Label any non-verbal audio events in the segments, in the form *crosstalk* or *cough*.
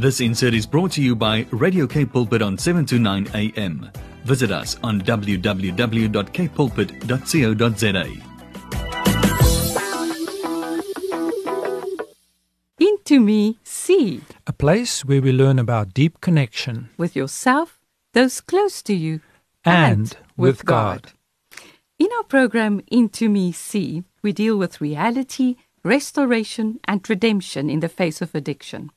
This insert is brought to you by Radio K Pulpit on 7 to 9 a.m. Visit us on www.kpulpit.co.za. Into Me See a place where we learn about deep connection with yourself, those close to you, and, with God. In our program Into Me See, we deal with reality, restoration, and redemption in the face of addiction.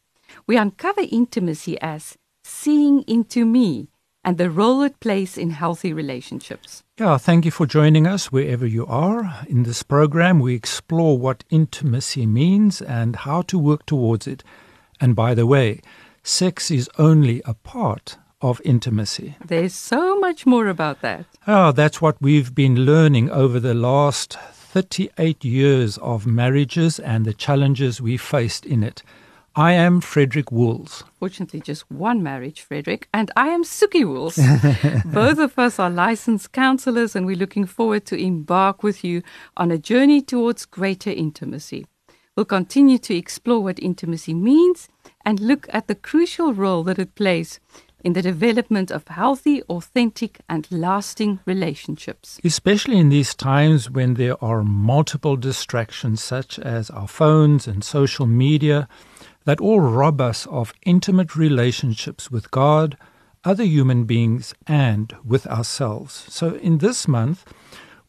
We uncover intimacy as seeing into me and the role it plays in healthy relationships. Yeah, thank you for joining us wherever you are. In this program, we explore what intimacy means and how to work towards it. And by the way, sex is only a part of intimacy. There's so much more about that. Oh, that's what we've been learning over the last 38 years of marriages and the challenges we faced in it. I am Frederick Wools. Fortunately, just one marriage, Frederick, and I am Soekie Wools. *laughs* Both of us are licensed counselors, and we're looking forward to embark with you on a journey towards greater intimacy. We'll continue to explore what intimacy means and look at the crucial role that it plays in the development of healthy, authentic, and lasting relationships. Especially in these times when there are multiple distractions, such as our phones and social media that all rob us of intimate relationships with God, other human beings, and with ourselves. So, in this month,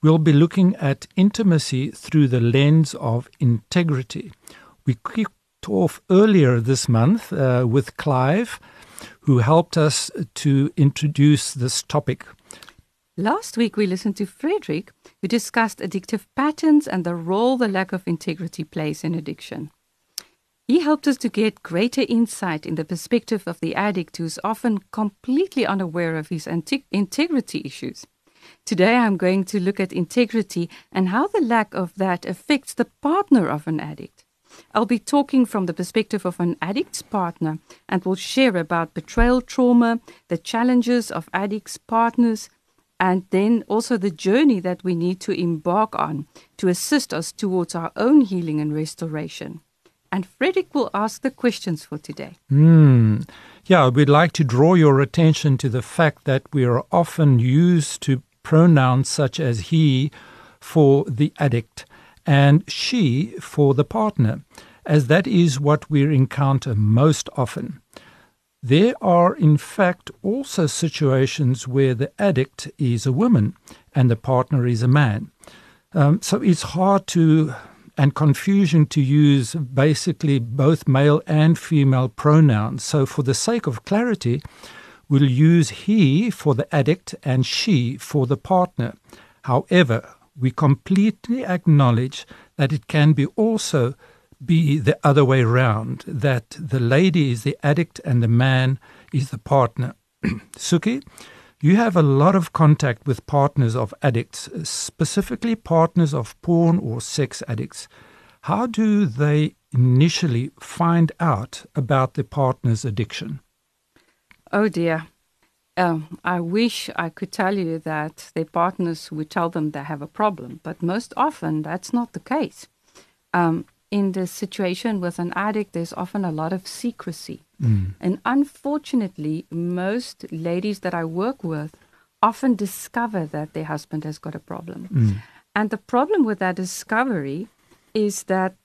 we'll be looking at intimacy through the lens of integrity. We kicked off earlier this month uh, with Clive, who helped us to introduce this topic. Last week, we listened to Frederick, who discussed addictive patterns and the role the lack of integrity plays in addiction. He helped us to get greater insight in the perspective of the addict who is often completely unaware of his integrity issues. Today, I'm going to look at integrity and how the lack of that affects the partner of an addict. I'll be talking from the perspective of an addict's partner and will share about betrayal trauma, the challenges of addicts' partners, and then also the journey that we need to embark on to assist us towards our own healing and restoration and Frederick will ask the questions for today. Mm. Yeah, we'd like to draw your attention to the fact that we are often used to pronouns such as he for the addict and she for the partner, as that is what we encounter most often. There are, in fact, also situations where the addict is a woman and the partner is a man. Um, so it's hard to and confusion to use basically both male and female pronouns. So, for the sake of clarity, we'll use he for the addict and she for the partner. However, we completely acknowledge that it can be also be the other way round, that the lady is the addict and the man is the partner. *clears throat* Soekie, you have a lot of contact with partners of addicts, specifically partners of porn or sex addicts. How do they initially find out about the partner's addiction? Oh dear. Um, I wish I could tell you that their partners would tell them they have a problem, but most often that's not the case. Um, in the situation with an addict, there's often a lot of secrecy. Mm. And unfortunately, most ladies that I work with often discover that their husband has got a problem. Mm. And the problem with that discovery is that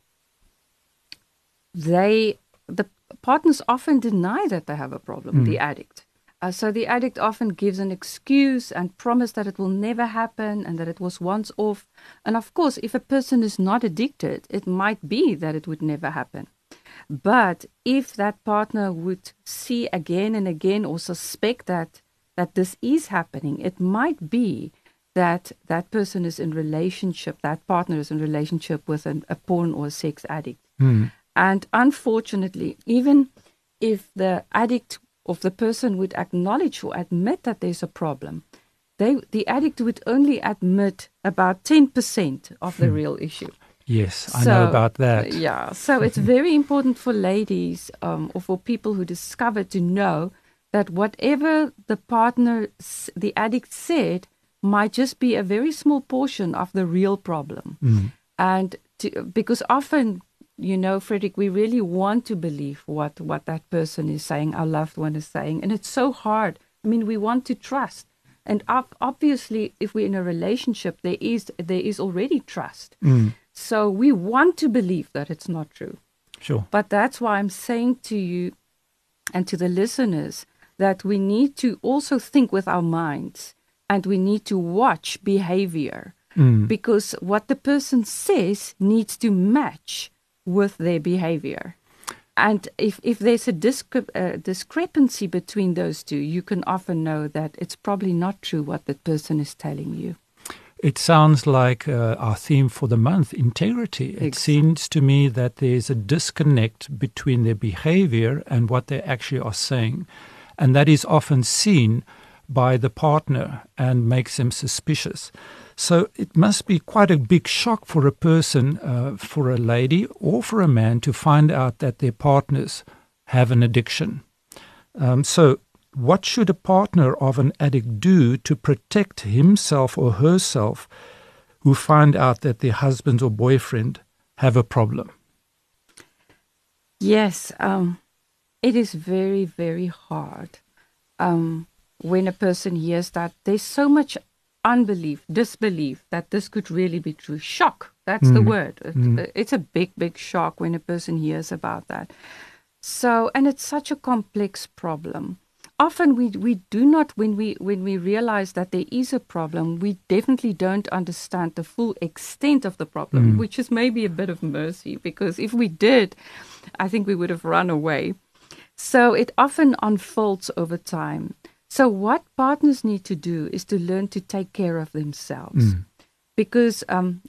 they, the partners often deny that they have a problem, mm. the addict. Uh, so the addict often gives an excuse and promise that it will never happen and that it was once off. And of course, if a person is not addicted, it might be that it would never happen. But if that partner would see again and again or suspect that that this is happening, it might be that that person is in relationship, that partner is in relationship with an, a porn or a sex addict. Mm. And unfortunately, even if the addict of the person would acknowledge or admit that there's a problem, they, the addict would only admit about 10% of the hmm. real issue. Yes, I so, know about that. Yeah, so it's *laughs* very important for ladies um, or for people who discover to know that whatever the partner, the addict said, might just be a very small portion of the real problem. Mm. And to, because often you know, Frederick, we really want to believe what, what that person is saying, our loved one is saying. And it's so hard. I mean, we want to trust. And ob- obviously, if we're in a relationship, there is there is already trust. Mm. So we want to believe that it's not true. Sure. But that's why I'm saying to you and to the listeners that we need to also think with our minds and we need to watch behavior Mm. because what the person says needs to match with their behavior. And if, if there's a discre- uh, discrepancy between those two, you can often know that it's probably not true what that person is telling you. It sounds like uh, our theme for the month, integrity. It seems to me that there's a disconnect between their behavior and what they actually are saying. And that is often seen by the partner and makes them suspicious. So it must be quite a big shock for a person, uh, for a lady or for a man, to find out that their partners have an addiction. Um, so, what should a partner of an addict do to protect himself or herself who find out that their husband or boyfriend have a problem? Yes, um, it is very, very hard um, when a person hears that. There's so much unbelief, disbelief that this could really be true. Shock, that's the Mm. word. It- Mm. It's a big, big shock when a person hears about that. So, and it's such a complex problem. Often we, we do not when we when we realize that there is a problem, we definitely don't understand the full extent of the problem, Mm. which is maybe a bit of mercy because if we did, I think we would have run away. So it often unfolds over time. So what partners need to do is to learn to take care of themselves Mm. because um,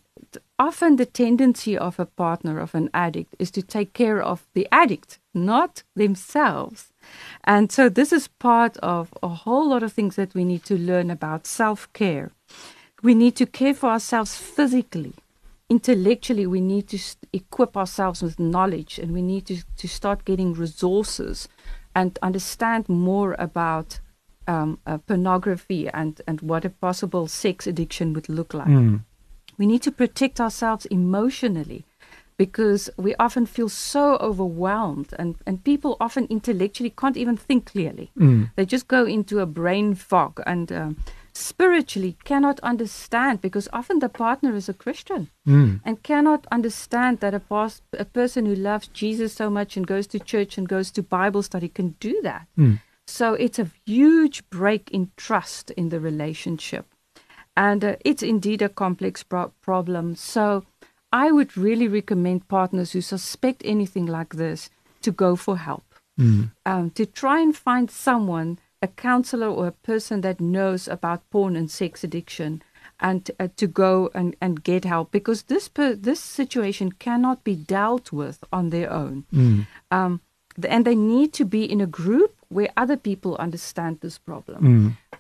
often the tendency of a partner of an addict is to take care of the addict, not themselves. And so this is part of a whole lot of things that we need to learn about self care. We need to care for ourselves physically. Intellectually, we need to equip ourselves with knowledge and we need to, to start getting resources and understand more about um, uh, pornography and, and what a possible sex addiction would look like. Mm. We need to protect ourselves emotionally because we often feel so overwhelmed and, and people often intellectually can't even think clearly. Mm. They just go into a brain fog and um, spiritually cannot understand because often the partner is a Christian Mm. and cannot understand that a, a person who loves Jesus so much and goes to church and goes to Bible study can do that. Mm. So it's a huge break in trust in the relationship. And uh, it's indeed a complex pro- problem. So I would really recommend partners who suspect anything like this to go for help, Mm. um, to try and find someone, a counselor or a person that knows about porn and sex addiction. And uh, to go and, and get help because this per- this situation cannot be dealt with on their own Mm. um, and they need to be in a group where other people understand this problem.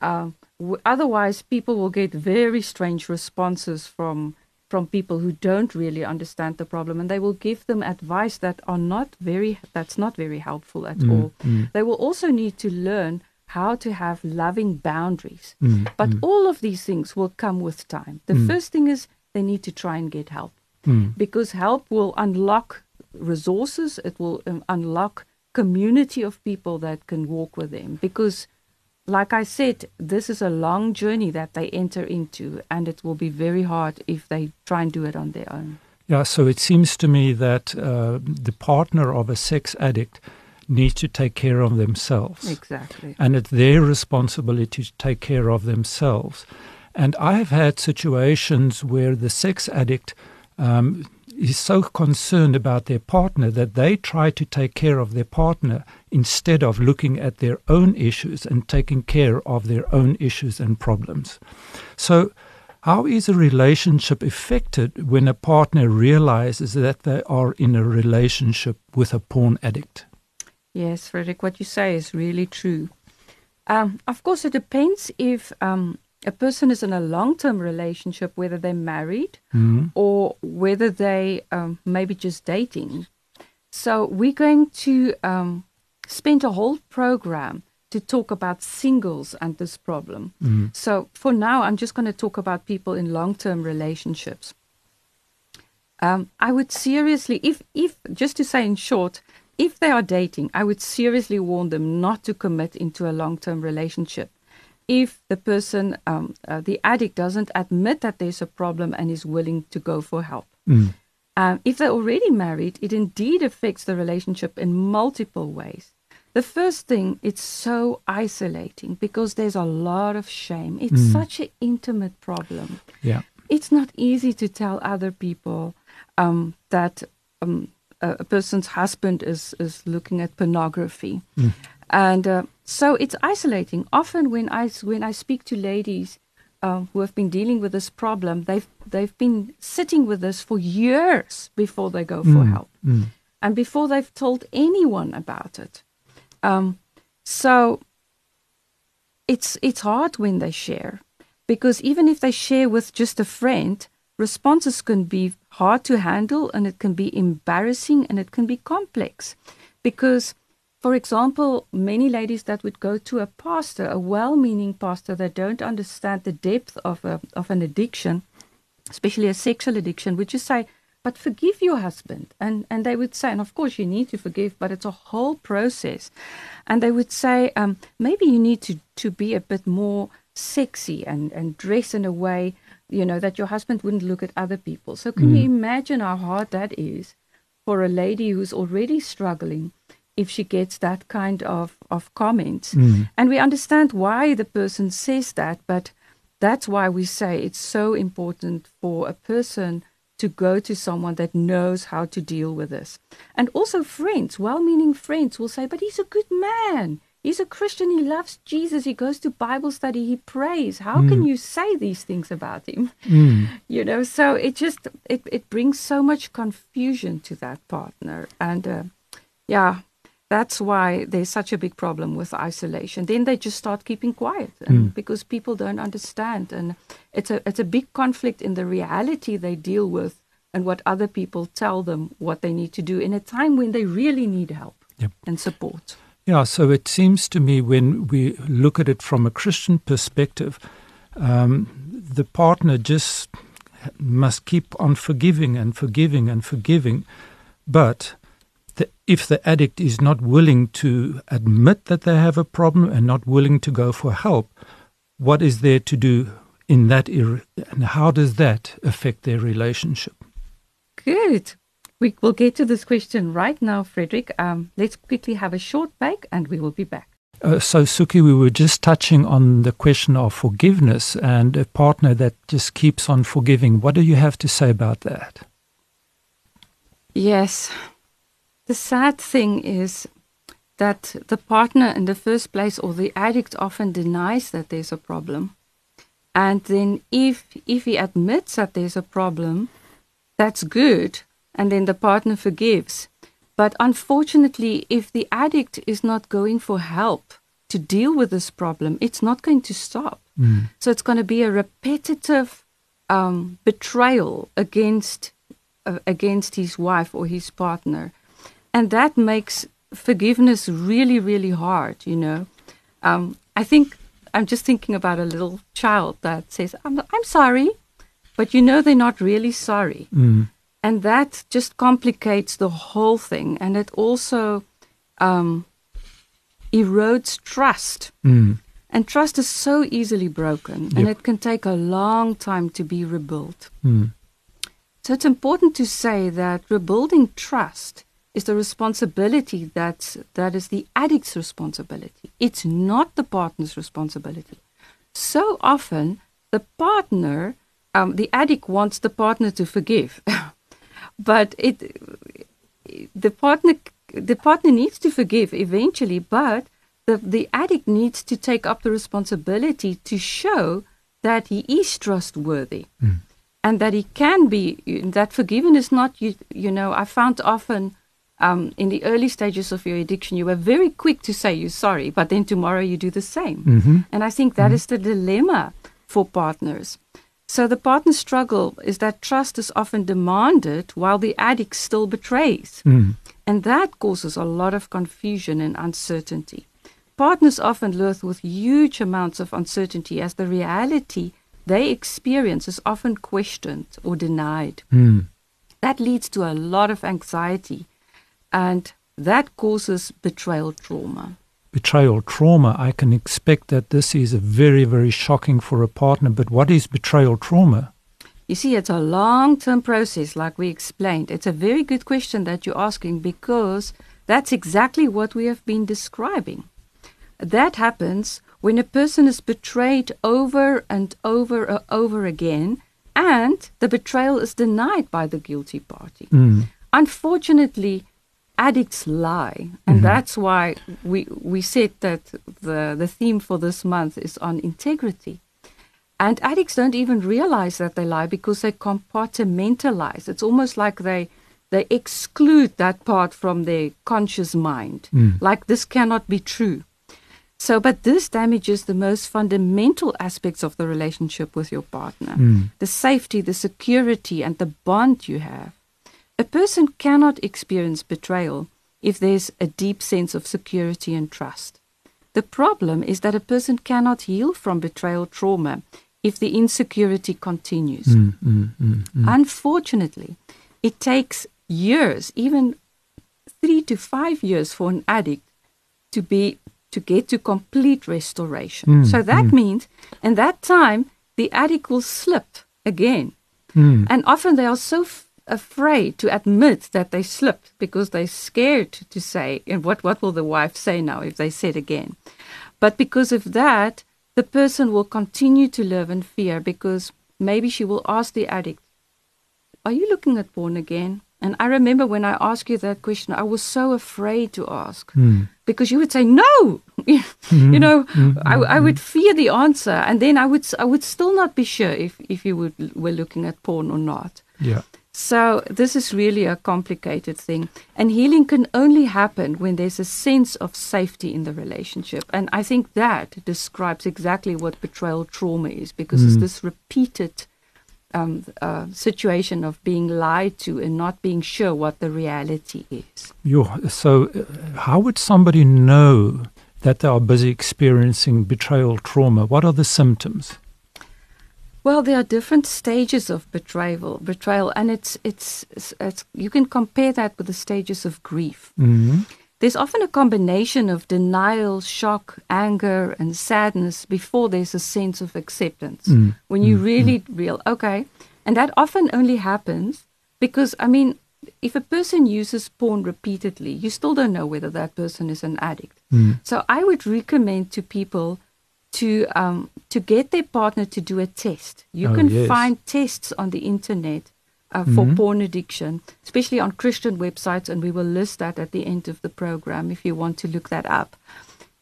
Mm. W- otherwise, people will get very strange responses from from people who don't really understand the problem, and they will give them advice that are not very that's not very helpful at Mm. all. Mm. They will also need to learn how to have loving boundaries. Mm. But Mm. all of these things will come with time. The Mm. first thing is they need to try and get help Mm. because help will unlock resources it will um, unlock community of people that can walk with them because like i said this is a long journey that they enter into and it will be very hard if they try and do it on their own Yeah, so it seems to me that uh, the partner of a sex addict needs to take care of themselves. exactly and it's their responsibility to take care of themselves. And I have had situations where the sex addict um, is so concerned about their partner that they try to take care of their partner instead of looking at their own issues and taking care of their own issues and problems. So, how is a relationship affected when a partner realizes that they are in a relationship with a porn addict? yes frederick what you say is really true um, of course it depends if um, a person is in a long-term relationship whether they're married Mm. or whether they um, maybe just dating. So we're going to um, spend a whole program to talk about singles and this problem. Mm. So for now, I'm just going to talk about people in long-term relationships. um, I would seriously, if if just to say in short, if they are dating, I would seriously warn them not to commit into a long term relationship. If the person, um, uh, the addict, doesn't admit that there's a problem and is willing to go for help. Mm. Um, if they're already married, it indeed affects the relationship in multiple ways. The first thing, it's so isolating because there's a lot of shame. It's Mm. such an intimate problem. Yeah. It's not easy to tell other people um, that um, a, a person's husband is, is looking at pornography. Mm. And uh, so it's isolating. Often when I, when I speak to ladies um, who have been dealing with this problem, they've, they've been sitting with this for years before they go for Mm. help Mm. and before they've told anyone about it. Um, so it's it's hard when they share because even if they share with just a friend, responses can be hard to handle and it can be embarrassing and it can be complex because for example, many ladies that would go to a pastor, a well-meaning pastor that don't understand the depth of a, of an addiction, especially a sexual addiction, would just say, but forgive your husband. And, and they would say, and of course you need to forgive, but it's a whole process. And they would say, um, maybe you need to, to be a bit more sexy and, and dress in a way, you know, that your husband wouldn't look at other people. So can you imagine how hard that is for a lady who's already struggling if she gets that kind of, of comments? Mm. And we understand why the person says that, but that's why we say it's so important for a person to go to someone that knows how to deal with this. And also, friends, well meaning friends, will say, But he's a good man. He's a Christian. He loves Jesus. He goes to Bible study. He prays. How can you say these things about him? Mm. *laughs* You know, so it just it, it brings so much confusion to that partner. And uh, yeah, that's why there's such a big problem with isolation. Then they just start keeping quiet, and because people don't understand, and it's a it's a big conflict in the reality they deal with and what other people tell them what they need to do in a time when they really need help Yep. and support. Yeah, so it seems to me when we look at it from a Christian perspective, um, the partner just must keep on forgiving and forgiving and forgiving. But the, if the addict is not willing to admit that they have a problem and not willing to go for help, what is there to do in that era? And how does that affect their relationship? Good. We will get to this question right now, Frederick. Um, let's quickly have a short break, and we will be back. Uh, so, Soekie, we were just touching on the question of forgiveness and a partner that just keeps on forgiving. What do you have to say about that? Yes. The sad thing is that the partner in the first place or the addict often denies that there's a problem. And then if if he admits that there's a problem, that's good and then the partner forgives. But unfortunately, if the addict is not going for help to deal with this problem, it's not going to stop. So it's going to be a repetitive um, betrayal against uh, against his wife or his partner, and that makes forgiveness really, really hard. You know, um, I think I'm just thinking about a little child that says, "I'm I'm sorry," but you know they're not really sorry, Mm. and that just complicates the whole thing, and it also um, erodes trust. Mm. And trust is so easily broken, and Yep. it can take a long time to be rebuilt. Mm. So it's important to say that rebuilding trust is the responsibility that's, that is the addict's responsibility. It's not the partner's responsibility. So often, the partner, um, the addict wants the partner to forgive, *laughs* but it, the partner, the partner needs to forgive eventually, but the, the addict needs to take up the responsibility to show that he is trustworthy and that he can be that forgiven is not you you know i found often um, in the early stages of your addiction you were very quick to say you're sorry but then tomorrow you do the same Mhm. and i think that is the dilemma for partners so the partner struggle is that trust is often demanded while the addict still betrays Mm. and that causes a lot of confusion and uncertainty. Partners often live with huge amounts of uncertainty as the reality they experience is often questioned or denied. Mm. That leads to a lot of anxiety, and that causes betrayal trauma. Betrayal trauma, I can expect that this is very, very shocking for a partner, but what is betrayal trauma? You see, it's a long term process, like we explained. It's a very good question that you're asking because that's exactly what we have been describing. That happens when a person is betrayed over and over and over again, and the betrayal is denied by the guilty party. Mm. Unfortunately, addicts lie, and mm-hmm. that's why we we said that the the theme for this month is on integrity. And addicts don't even realize that they lie because they compartmentalize. It's almost like they they exclude that part from their conscious mind. Mm. Like this cannot be true. So, but this damages the most fundamental aspects of the relationship with your partner mm. the safety, the security, and the bond you have. A person cannot experience betrayal if there's a deep sense of security and trust. The problem is that a person cannot heal from betrayal trauma if the insecurity continues. Mm, mm, mm, mm. Unfortunately, it takes years, even three to five years, for an addict to be to get to complete restoration. Mm, so that mm. means in that time the addict will slip again. And often they are so afraid to admit that they slipped because they're scared to say, and what, what will the wife say now if they said again? But because of that, the person will continue to live in fear because maybe she will ask the addict, Are you looking at porn again? And I remember when I asked you that question, I was so afraid to ask Mm. because you would say no. *laughs* you hmm. know, hmm. I, I hmm. would fear the answer, and then I would I would still not be sure if if you would were looking at porn or not. Yeah. So this is really a complicated thing, and healing can only happen when there's a sense of safety in the relationship, and I think that describes exactly what betrayal trauma is, because it's this repeated um, uh, situation of being lied to and not being sure what the reality is. Yo, so, uh, how would somebody know that they are busy experiencing betrayal trauma? What are the symptoms? Well, there are different stages of betrayal, betrayal, and it's, it's it's it's you can compare that with the stages of grief. Mm. There's often a combination of denial, shock, anger, and sadness before there's a sense of acceptance. Mm. When you really real okay, and that often only happens because I mean, if a person uses porn repeatedly, you still don't know whether that person is an addict. Mm. So I would recommend to people to um, to get their partner to do a test. You Oh, can yes. find tests on the internet uh, for porn addiction, especially on Christian websites, and we will list that at the end of the program if you want to look that up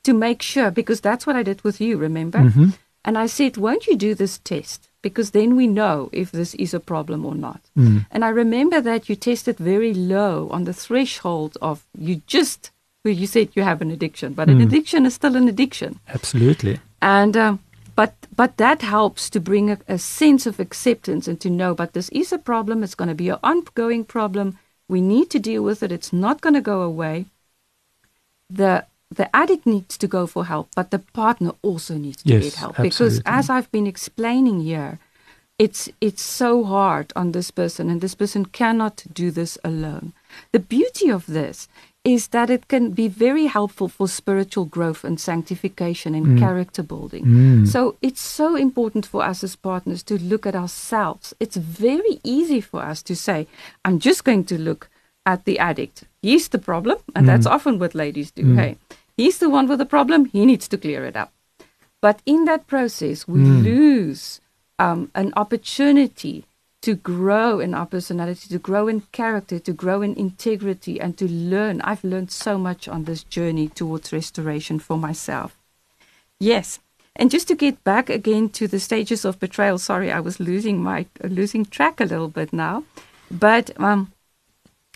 to make sure, because that's what I did with you, remember? Mhm. And I said, won't you do this test? Because then we know if this is a problem or not. Mm. And I remember that you tested very low on the threshold of you just, well, you said you have an addiction, but an Mm. addiction is still an addiction. Absolutely. And um, but but that helps to bring a, a sense of acceptance and to know, but this is a problem. It's going to be an ongoing problem. We need to deal with it. It's not going to go away. The the addict needs to go for help, but the partner also needs to Yes, get help because, as I've been explaining here, it's it's so hard on this person, and this person cannot do this alone. The beauty of this is that it can be very helpful for spiritual growth and sanctification and character building. Mm. So it's so important for us as partners to look at ourselves. It's very easy for us to say, I'm just going to look at the addict. He's the problem. And that's often what ladies do. Hey, he's the one with the problem. He needs to clear it up. But in that process, we lose um, an opportunity to grow in our personality, to grow in character, to grow in integrity, and to learn. I've learned so much on this journey towards restoration for myself. Yes. And just to get back again to the stages of betrayal, sorry, I was losing my losing track a little bit now. But um,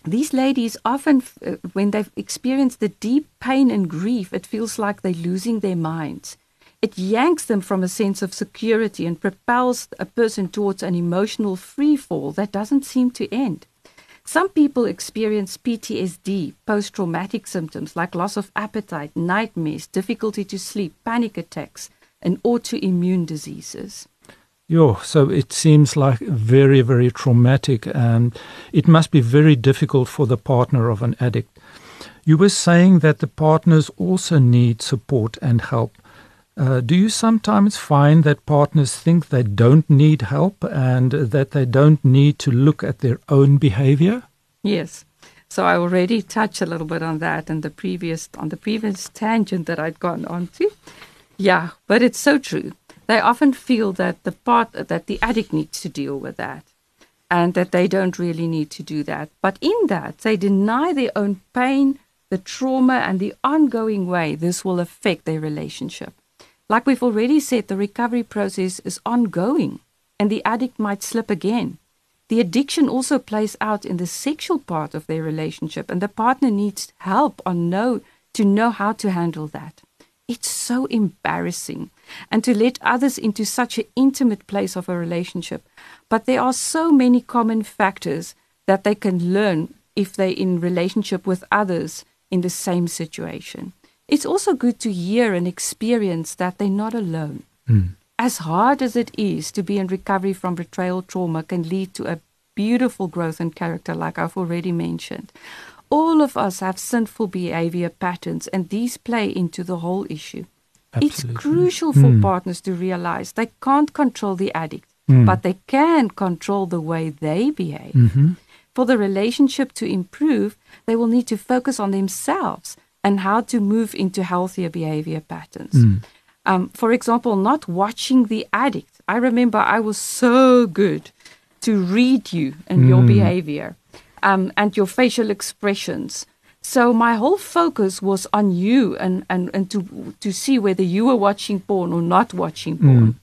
these ladies often, uh, when they've experienced the deep pain and grief, it feels like they're losing their minds. It yanks them from a sense of security and propels a person towards an emotional free fall that doesn't seem to end. Some people experience PTSD, post traumatic symptoms like loss of appetite, nightmares, difficulty to sleep, panic attacks, and autoimmune diseases. Yo, so it seems like very, very traumatic, and it must be very difficult for the partner of an addict. You were saying that the partners also need support and help. Uh, do you sometimes find that partners think they don't need help and that they don't need to look at their own behavior? Yes. So I already touched a little bit on that in the previous on the previous tangent that I'd gone on to. Yeah, but it's so true they often feel that the part that the addict needs to deal with that and that they don't really need to do that but in that they deny their own pain the trauma and the ongoing way this will affect their relationship like we've already said the recovery process is ongoing and the addict might slip again the addiction also plays out in the sexual part of their relationship and the partner needs help on know to know how to handle that it's so embarrassing and to let others into such an intimate place of a relationship. But there are so many common factors that they can learn if they're in relationship with others in the same situation. It's also good to hear and experience that they're not alone. Mm. As hard as it is to be in recovery from betrayal trauma can lead to a beautiful growth in character, like I've already mentioned. All of us have sinful behavior patterns, and these play into the whole issue. Absolutely. It's crucial for mm. partners to realize they can't control the addict, mm. but they can control the way they behave. Mm-hmm. For the relationship to improve, they will need to focus on themselves and how to move into healthier behavior patterns. Mm. Um, for example, not watching the addict. I remember I was so good to read you and your hmm. behavior um, and your facial expressions so my whole focus was on you and, and, and to, to see whether you were watching porn or not watching porn. Mm.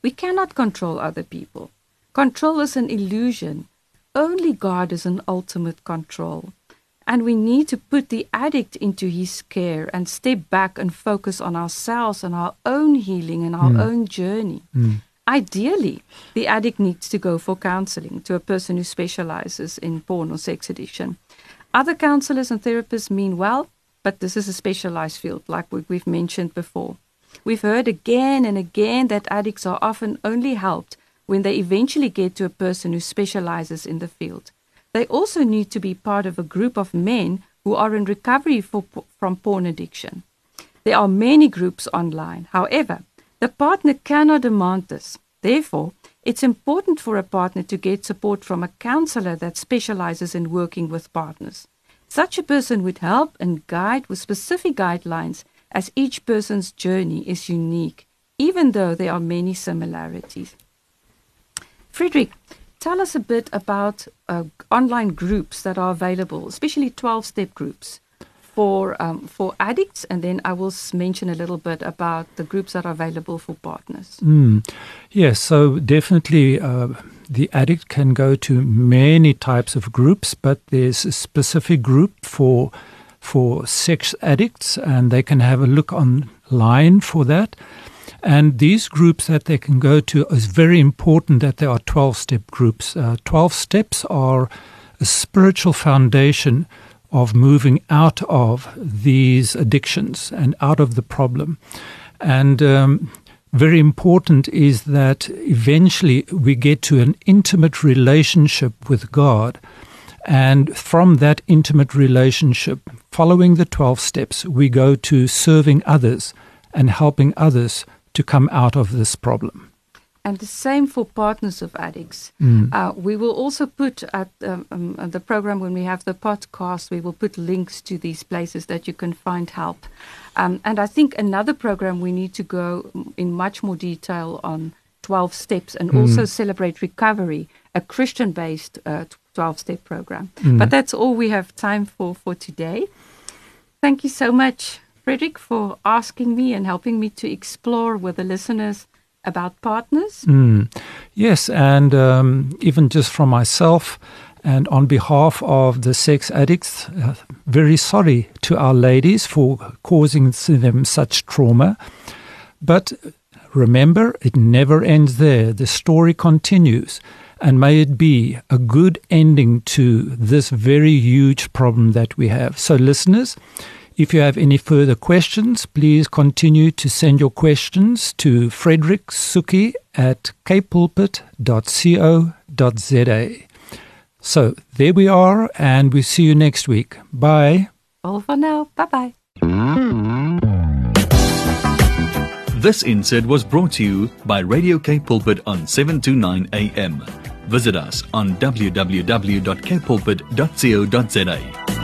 We cannot control other people. Control is an illusion. Only God is an ultimate control. And we need to put the addict into his care and step back and focus on ourselves and our own healing and our mm. own journey. Mm. Ideally, the addict needs to go for counseling to a person who specializes in porn or sex addiction. Other counselors and therapists mean well, but this is a specialized field, like we've mentioned before. We've heard again and again that addicts are often only helped when they eventually get to a person who specializes in the field. They also need to be part of a group of men who are in recovery for, from porn addiction. There are many groups online. However, the partner cannot demand this. Therefore, it's important for a partner to get support from a counselor that specializes in working with partners. Such a person would help and guide with specific guidelines as each person's journey is unique, even though there are many similarities. Frederick, tell us a bit about uh, online groups that are available, especially 12 step groups for um, for addicts, and then I will mention a little bit about the groups that are available for partners. Mm. Yes, so definitely uh, the addict can go to many types of groups, but there's a specific group for for sex addicts, and they can have a look online for that. And these groups that they can go to is very important that there are 12 step groups. Uh, 12 steps are a spiritual foundation of moving out of these addictions and out of the problem. And um, very important is that eventually we get to an intimate relationship with God. And from that intimate relationship, following the 12 steps, we go to serving others and helping others to come out of this problem. And the same for partners of addicts. Mm. Uh, we will also put at um, um, the program when we have the podcast, we will put links to these places that you can find help. Um, and I think another program we need to go in much more detail on 12 steps and mm. also celebrate recovery, a Christian based uh, 12 step program. Mm. But that's all we have time for for today. Thank you so much, Frederick, for asking me and helping me to explore with the listeners about partners? Mm. Yes, and um, even just from myself and on behalf of the sex addicts, uh, very sorry to our ladies for causing them such trauma. But remember, it never ends there. The story continues. And may it be a good ending to this very huge problem that we have. So, listeners, If you have any further questions, please continue to send your questions to Frederick Soekie at capepulpit.co.za. So there we are, and we see you next week. Bye. All for now. Bye bye. This insert was brought to you by Radio K Pulpit on 729 AM. Visit us on www.kpulpit.co.za.